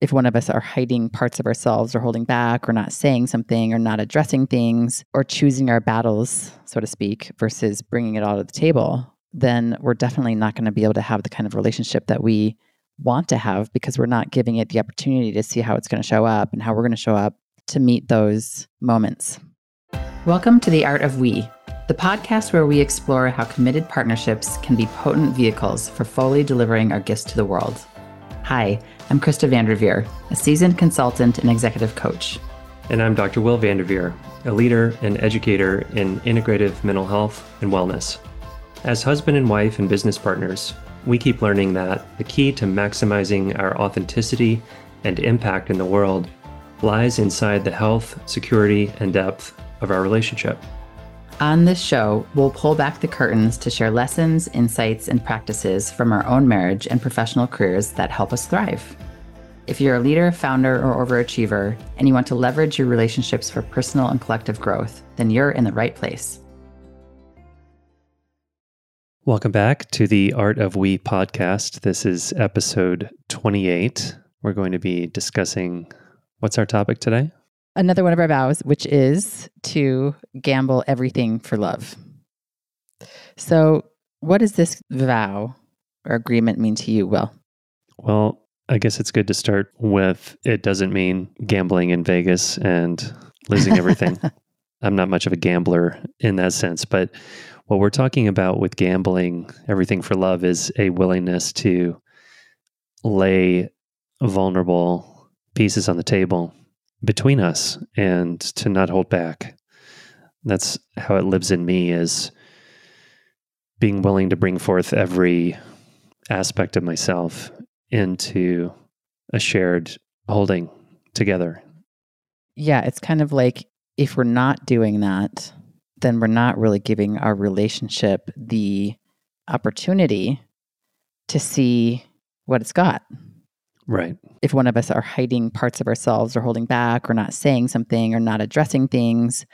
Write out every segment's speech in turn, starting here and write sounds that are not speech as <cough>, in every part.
if one of us are hiding parts of ourselves or holding back or not saying something or not addressing things or choosing our battles, so to speak, versus bringing it all to the table, then we're definitely not going to be able to have the kind of relationship that we want to have because we're not giving it the opportunity to see how it's going to show up and how we're going to show up to meet those moments. Welcome to The Art of We, the podcast where we explore how committed partnerships can be potent vehicles for fully delivering our gifts to the world. Hi, I'm Krista Vanderveer, a seasoned consultant and executive coach. And I'm Dr. Will Vanderveer, a leader and educator in integrative mental health and wellness. As husband and wife and business partners, we keep learning that the key to maximizing our authenticity and impact in the world lies inside the health, security, and depth of our relationship. On this show, we'll pull back the curtains to share lessons, insights, and practices from our own marriage and professional careers that help us thrive. If you're a leader, founder, or overachiever, and you want to leverage your relationships for personal and collective growth, then you're in the right place. Welcome back to the Art of We podcast. This is episode 28. We're going to be discussing what's our topic today? Another one of our vows, which is to gamble everything for love. So, what does this vow or agreement mean to you, Will? Well, I guess it's good to start with it doesn't mean gambling in Vegas and losing everything. <laughs> I'm not much of a gambler in that sense, but what we're talking about with gambling everything for love is a willingness to lay vulnerable pieces on the table between us and to not hold back. That's how it lives in me is being willing to bring forth every aspect of myself into a shared holding together. Yeah, it's kind of like if we're not doing that, then we're not really giving our relationship the opportunity to see what it's got. Right. If one of us are hiding parts of ourselves or holding back or not saying something or not addressing things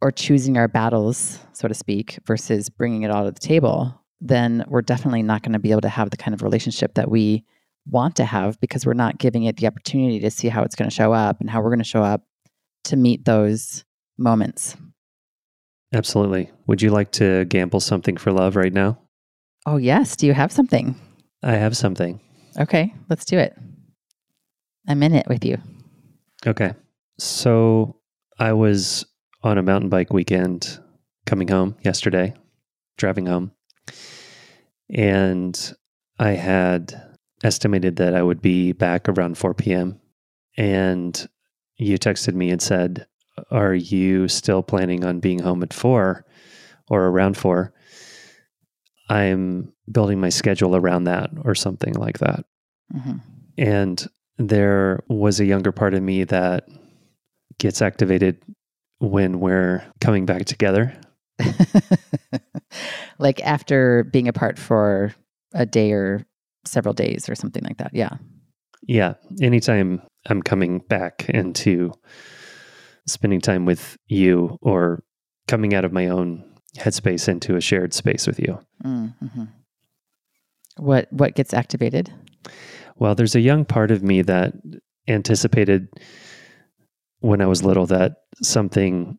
or choosing our battles, so to speak, versus bringing it all to the table, then we're definitely not going to be able to have the kind of relationship that we want to have because we're not giving it the opportunity to see how it's going to show up and how we're going to show up to meet those moments. Absolutely. Would you like to gamble something for love right now? Oh, yes. Do you have something? I have something. Okay, let's do it. I'm in it with you. Okay. So I was on a mountain bike weekend coming home yesterday, driving home. And I had estimated that I would be back around 4 p.m. And you texted me and said, Are you still planning on being home at 4 or around 4? I'm building my schedule around that or something like that. Mm-hmm. And there was a younger part of me that gets activated when we're coming back together. <laughs> like after being apart for a day or several days or something like that. Yeah. Yeah. Anytime I'm coming back into spending time with you or coming out of my own headspace into a shared space with you. Mm-hmm. What what gets activated? Well, there's a young part of me that anticipated when I was little that something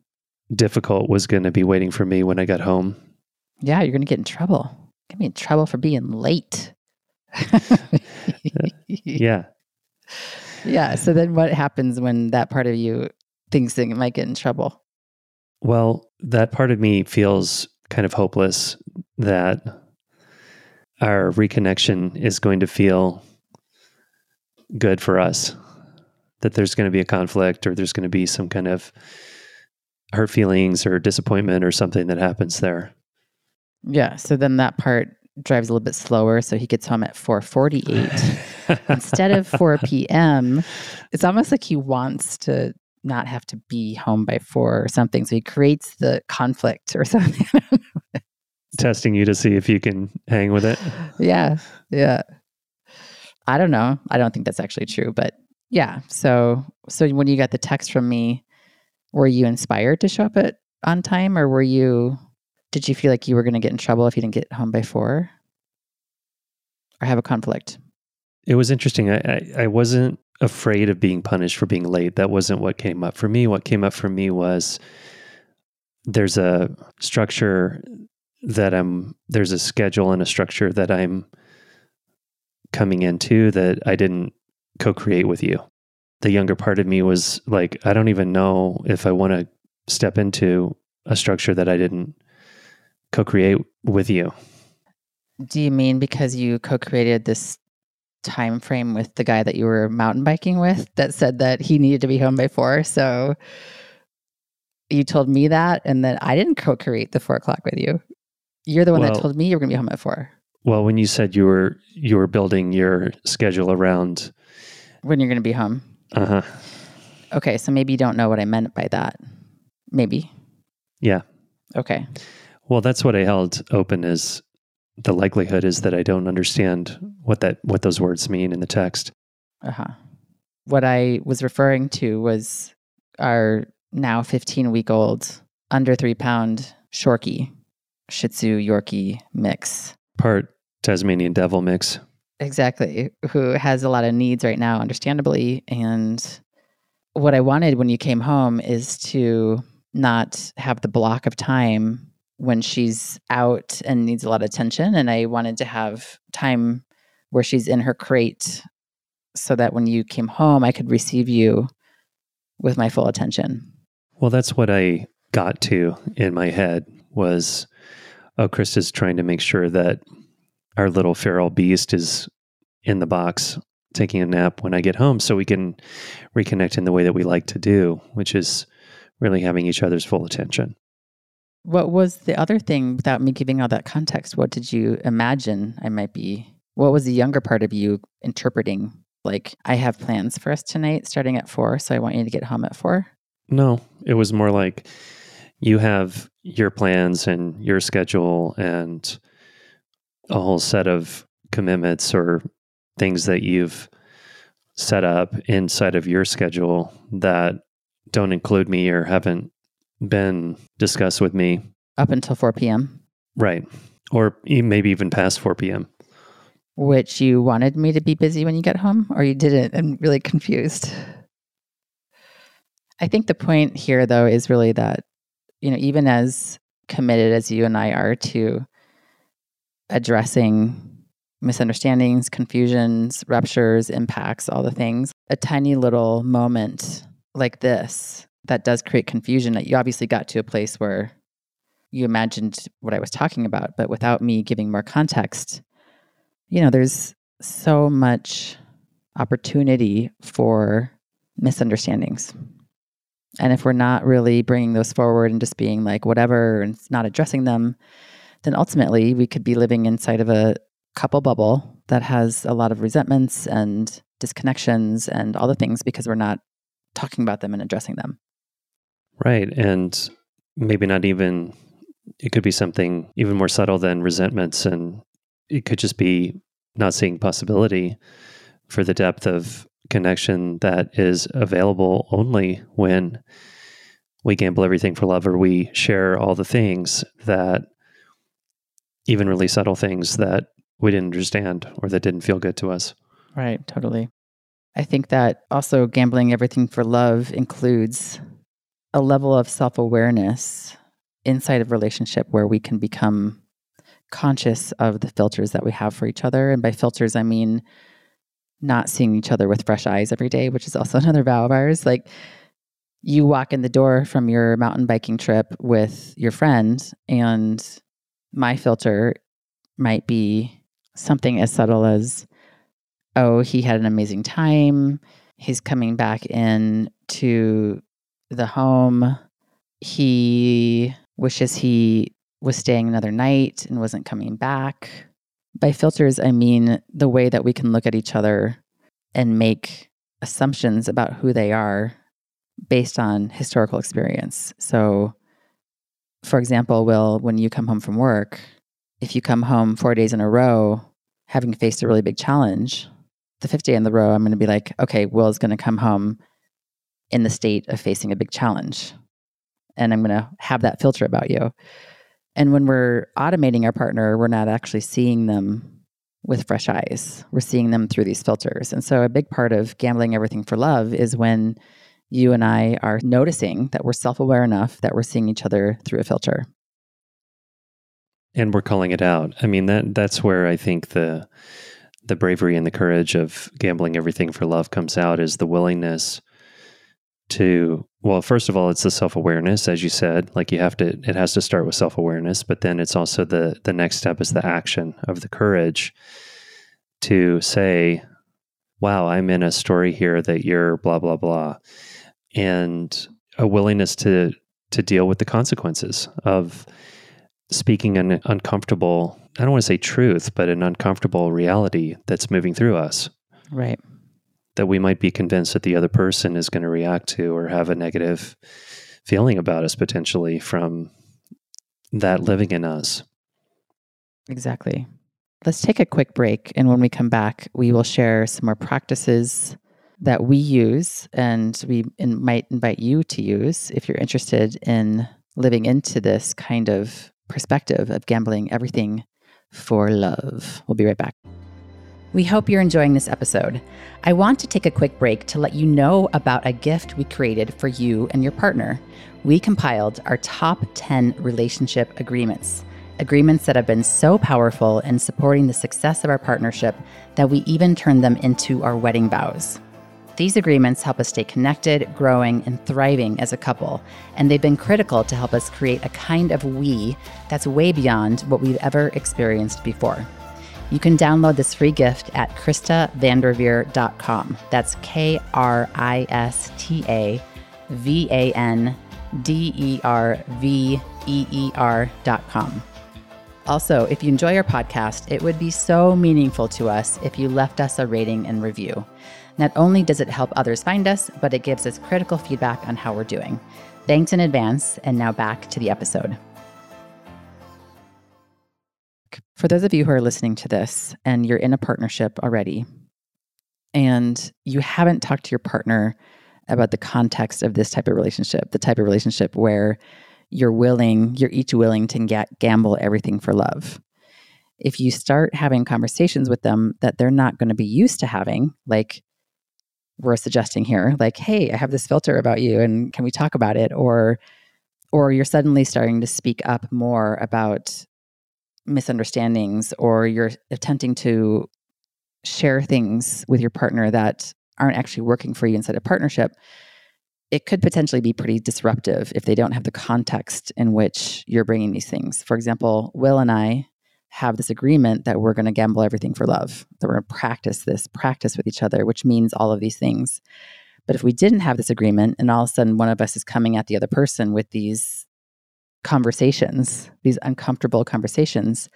difficult was going to be waiting for me when I got home. Yeah, you're going to get in trouble. Get me in trouble for being late. Uh, yeah. Yeah. So then what happens when that part of you thinks that it might get in trouble? Well, that part of me feels kind of hopeless that our reconnection is going to feel good for us. That there's going to be a conflict or there's going to be some kind of hurt feelings or disappointment or something that happens there. Yeah. So then that part drives a little bit slower. So he gets home at 448 <laughs> instead of 4 p.m. It's almost like he wants to not have to be home by four or something. So he creates the conflict or something. <laughs> Testing you to see if you can hang with it. Yeah. Yeah. I don't know. I don't think that's actually true, but yeah. So so when you got the text from me, were you inspired to show up at on time or were you did you feel like you were going to get in trouble if you didn't get home by 4? Or have a conflict? it was interesting. I, I, I wasn't afraid of being punished for being late. That wasn't what came up for me. What came up for me was there's a structure that I'm there's a schedule and a structure that I'm coming into that I didn't co-create with you. The younger part of me was like, I don't even know if I want to step into a structure that I didn't co-create with you. Do you mean because you co-created this time frame with the guy that you were mountain biking with that said that he needed to be home by four? So you told me that, and then I didn't co-create the four o'clock with you. You're the one Well- that told me you were going to be home at four. Well, when you said you were you were building your schedule around, When you're going to be home. uh huh, Okay, so maybe you don't know what I meant by that. Maybe. yeah. Okay. Well, that's what I held open is the likelihood is that I don't understand what that what those words mean in the text. Uh huh. What I was referring to was our now 15 week old, under three pound Shorky, Shih Tzu Yorkie mix. Part Tasmanian devil mix. Exactly. Who has a lot of needs right now, understandably. And what I wanted when you came home is to not have the block of time when she's out and needs a lot of attention. And I wanted to have time where she's in her crate so that when you came home, I could receive you with my full attention. Well, that's what I got to in my head was, oh, Chris is trying to make sure that our little feral beast is in the box taking a nap when I get home so we can reconnect in the way that we like to do, which is really having each other's full attention. What was the other thing without me giving all that context? What did you imagine I might be? What was the younger part of you interpreting? Like, I have plans for us tonight starting at four, so I want you to get home at four. No, it was more like you have your plans and your schedule and a whole set of commitments or things that you've set up inside of your schedule that don't include me or haven't been discussed with me. Up until 4 p.m., Right. Or maybe even past 4 p.m. which you wanted me to be busy when you get home, or you didn't? I'm really confused. I think the point here, though, is really that, you know, even as committed as you and I are to addressing misunderstandings, confusions, ruptures, impacts, all the things, a tiny little moment like this that does create confusion. That you obviously got to a place where you imagined what I was talking about, but without me giving more context, you know, there's so much opportunity for misunderstandings. And if we're not really bringing those forward and just being like whatever and not addressing them, then ultimately we could be living inside of a couple bubble that has a lot of resentments and disconnections and all the things because we're not talking about them and addressing them. Right. And maybe not even, it could be something even more subtle than resentments. And it could just be not seeing possibility for the depth of connection that is available only when we gamble everything for love or we share all the things that, even really subtle things that we didn't understand or that didn't feel good to us. Right, totally. I think that also gambling everything for love includes a level of self awareness inside of relationship where we can become conscious of the filters that we have for each other. And by filters, I mean not seeing each other with fresh eyes every day, which is also <laughs> another vow of ours. Like you walk in the door from your mountain biking trip with your friend, and my filter might be something as subtle as, oh, he had an amazing time. He's coming back in to the home. He wishes he was staying another night and wasn't coming back. By filters, I mean the way that we can look at each other and make assumptions about who they are based on historical experience. So, for example, Will, when you come home from work, if you come home four days in a row, having faced a really big challenge, the fifth day in the row, I'm going to be like, okay, Will's going to come home in the state of facing a big challenge. And I'm going to have that filter about you. And when we're automating our partner, we're not actually seeing them with fresh eyes. We're seeing them through these filters. And so, a big part of gambling everything for love is when you and I are noticing that we're self aware enough that we're seeing each other through a filter. And we're calling it out. I mean that that's where I think the the bravery and the courage of gambling everything for love comes out is the willingness to well first of all it's the self-awareness as you said like you have to it has to start with self-awareness but then it's also the the next step is the action of the courage to say wow i'm in a story here that you're blah blah blah and a willingness to to deal with the consequences of speaking an uncomfortable i don't want to say truth but an uncomfortable reality that's moving through us Right. That we might be convinced that the other person is going to react to or have a negative feeling about us potentially from that living in us. Exactly. Let's take a quick break. And when we come back, we will share some more practices that we use and we in, might invite you to use if you're interested in living into this kind of perspective of gambling everything for love. We'll be right back. We hope you're enjoying this episode. I want to take a quick break to let you know about a gift we created for you and your partner. We compiled our top 10 relationship agreements, agreements that have been so powerful in supporting the success of our partnership that we even turned them into our wedding vows. These agreements help us stay connected, growing, and thriving as a couple, and they've been critical to help us create a kind of we that's way beyond what we've ever experienced before. You can download this free gift at KristaVanderveer.com. That's K R I S T A V A N D E R V E E R.com. Also, if you enjoy our podcast, it would be so meaningful to us if you left us a rating and review. Not only does it help others find us, but it gives us critical feedback on how we're doing. Thanks in advance, and now back to the episode. For those of you who are listening to this and you're in a partnership already, and you haven't talked to your partner about the context of this type of relationship, the type of relationship where you're willing, you're each willing to gamble everything for love. If you start having conversations with them that they're not going to be used to having, like we're suggesting here, like, hey, I have this filter about you and can we talk about it? Or or you're suddenly starting to speak up more about misunderstandings or you're attempting to share things with your partner that aren't actually working for you inside a partnership, it could potentially be pretty disruptive if they don't have the context in which you're bringing these things. For example, Will and I have this agreement that we're going to gamble everything for love, that we're going to practice this practice with each other, which means all of these things. But if we didn't have this agreement and all of a sudden one of us is coming at the other person with these conversations, these uncomfortable conversations,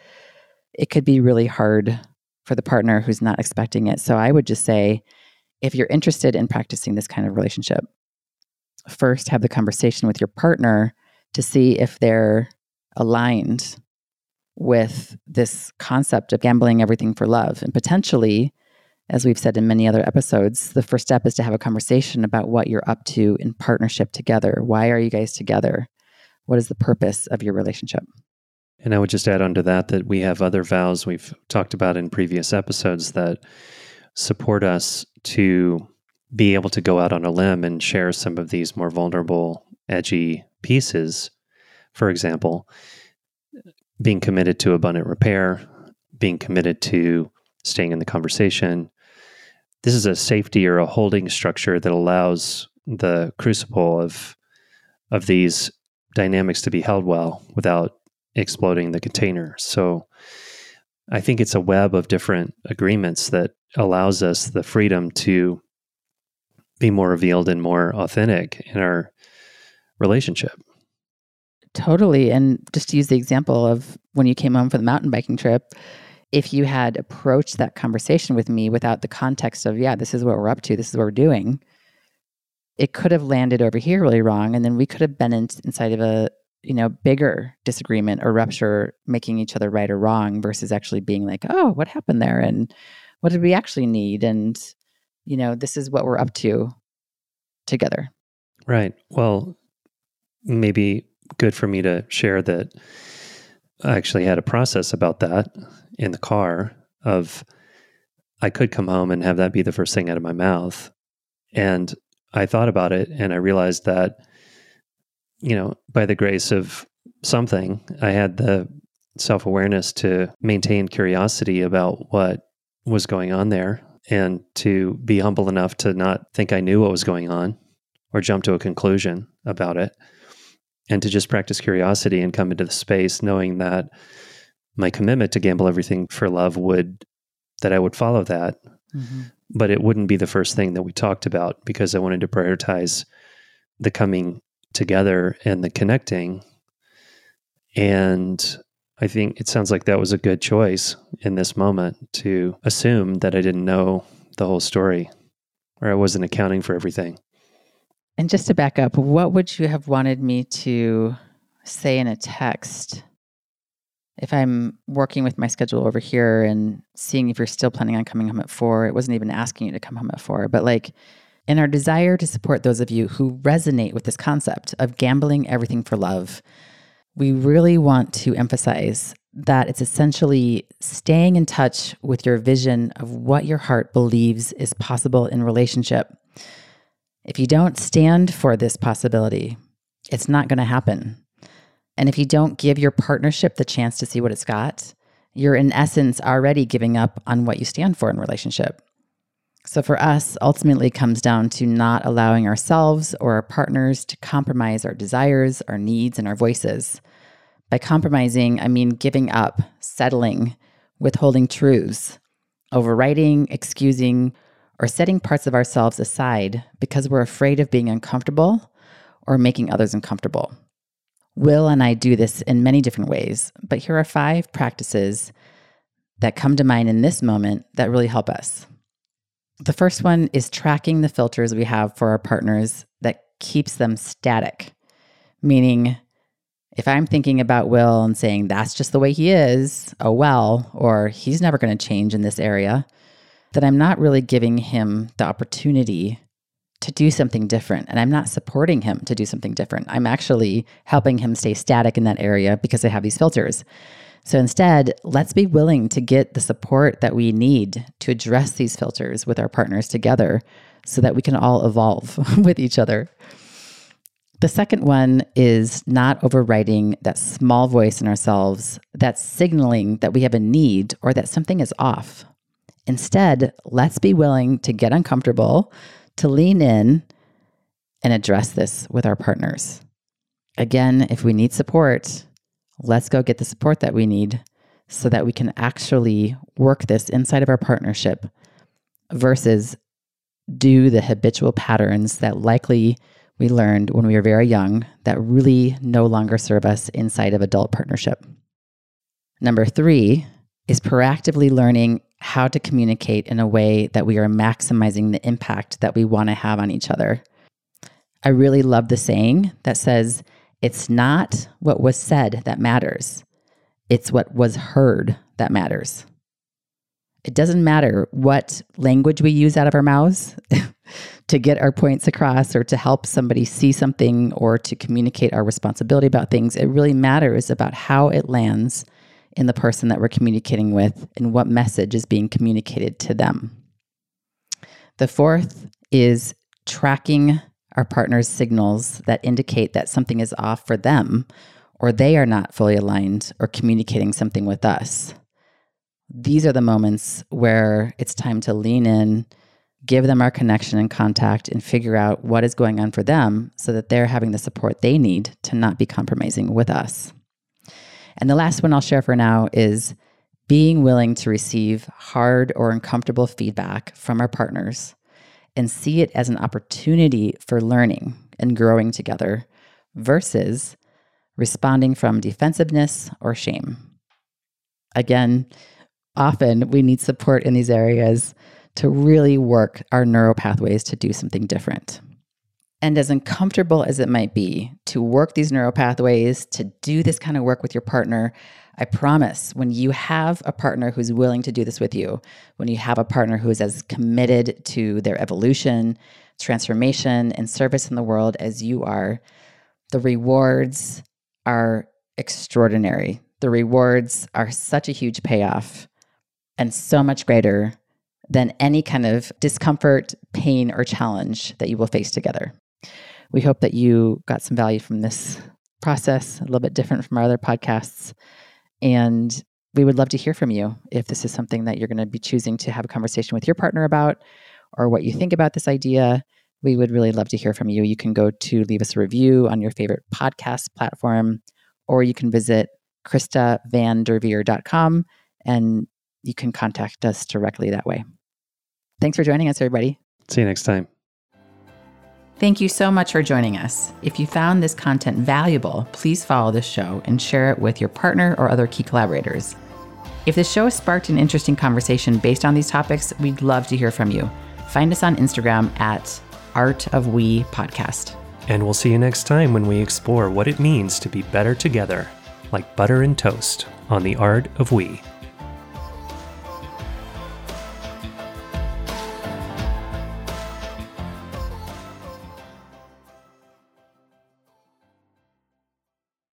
it could be really hard for the partner who's not expecting it. So I would just say if you're interested in practicing this kind of relationship, first have the conversation with your partner to see if they're aligned with this concept of gambling everything for love. And potentially, as we've said in many other episodes, the first step is to have a conversation about what you're up to in partnership together. Why are you guys together? What is the purpose of your relationship? And I would just add on to that that we have other vows we've talked about in previous episodes that support us to be able to go out on a limb and share some of these more vulnerable, edgy pieces. For example, being committed to abundant repair, being committed to staying in the conversation. This is a safety or a holding structure that allows the crucible of of these dynamics to be held well without exploding the container. So I think it's a web of different agreements that allows us the freedom to be more revealed and more authentic in our relationship. Totally. And just to use the example of when you came home from the mountain biking trip, if you had approached that conversation with me without the context of, yeah, this is what we're up to, this is what we're doing, it could have landed over here really wrong. And then we could have been in, inside of a, you know, bigger disagreement or rupture, making each other right or wrong versus actually being like, oh, what happened there? And what did we actually need? And, you know, this is what we're up to together. Right. Well, maybe good for me to share that I actually had a process about that in the car of I could come home and have that be the first thing out of my mouth. And I thought about it and I realized that, you know, by the grace of something, I had the self awareness to maintain curiosity about what was going on there and to be humble enough to not think I knew what was going on or jump to a conclusion about it and to just practice curiosity and come into the space knowing that my commitment to gamble everything for love would that I would follow that. Mm-hmm. But it wouldn't be the first thing that we talked about because I wanted to prioritize the coming together and the connecting. And I think it sounds like that was a good choice in this moment to assume that I didn't know the whole story or I wasn't accounting for everything. And just to back up, what would you have wanted me to say in a text if I'm working with my schedule over here and seeing if you're still planning on coming home at four? It wasn't even asking you to come home at four, but like in our desire to support those of you who resonate with this concept of gambling everything for love, we really want to emphasize that it's essentially staying in touch with your vision of what your heart believes is possible in relationship if you don't stand for this possibility, it's not going to happen. And if you don't give your partnership the chance to see what it's got, you're in essence already giving up on what you stand for in relationship. So for us, ultimately comes down to not allowing ourselves or our partners to compromise our desires, our needs, and our voices. By compromising, I mean giving up, settling, withholding truths, overwriting, excusing, or setting parts of ourselves aside because we're afraid of being uncomfortable or making others uncomfortable. Will and I do this in many different ways, but here are five practices that come to mind in this moment that really help us. The first one is tracking the filters we have for our partners that keeps them static, meaning if I'm thinking about Will and saying that's just the way he is, oh well, or he's never going to change in this area, that I'm not really giving him the opportunity to do something different. And I'm not supporting him to do something different. I'm actually helping him stay static in that area because I have these filters. So instead, let's be willing to get the support that we need to address these filters with our partners together so that we can all evolve <laughs> with each other. The second one is not overriding that small voice in ourselves that's signaling that we have a need or that something is off. Instead, let's be willing to get uncomfortable, to lean in and address this with our partners. Again, if we need support, let's go get the support that we need so that we can actually work this inside of our partnership versus do the habitual patterns that likely we learned when we were very young that really no longer serve us inside of adult partnership. Number three is proactively learning how to communicate in a way that we are maximizing the impact that we want to have on each other. I really love the saying that says, it's not what was said that matters, it's what was heard that matters. It doesn't matter what language we use out of our mouths <laughs> to get our points across or to help somebody see something or to communicate our responsibility about things. It really matters about how it lands in the person that we're communicating with and what message is being communicated to them. The fourth is tracking our partner's signals that indicate that something is off for them or they are not fully aligned or communicating something with us. These are the moments where it's time to lean in, give them our connection and contact, and figure out what is going on for them so that they're having the support they need to not be compromising with us. And the last one I'll share for now is being willing to receive hard or uncomfortable feedback from our partners and see it as an opportunity for learning and growing together versus responding from defensiveness or shame. Again, often we need support in these areas to really work our neural pathways to do something different. And as uncomfortable as it might be to work these neural pathways, to do this kind of work with your partner, I promise when you have a partner who's willing to do this with you, when you have a partner who is as committed to their evolution, transformation, and service in the world as you are, the rewards are extraordinary. The rewards are such a huge payoff. and so much greater than any kind of discomfort, pain, or challenge that you will face together. We hope that you got some value from this process, a little bit different from our other podcasts. And we would love to hear from you if this is something that you're going to be choosing to have a conversation with your partner about or what you think about this idea. We would really love to hear from you. You can go to leave us a review on your favorite podcast platform, or you can visit KristaVanDerveer.com and you can contact us directly that way. Thanks for joining us, everybody. See you next time. Thank you so much for joining us. If you found this content valuable, please follow this show and share it with your partner or other key collaborators. If the show sparked an interesting conversation based on these topics, we'd love to hear from you. Find us on Instagram at Art of We Podcast. And we'll see you next time when we explore what it means to be better together, like butter and toast on the Art of We.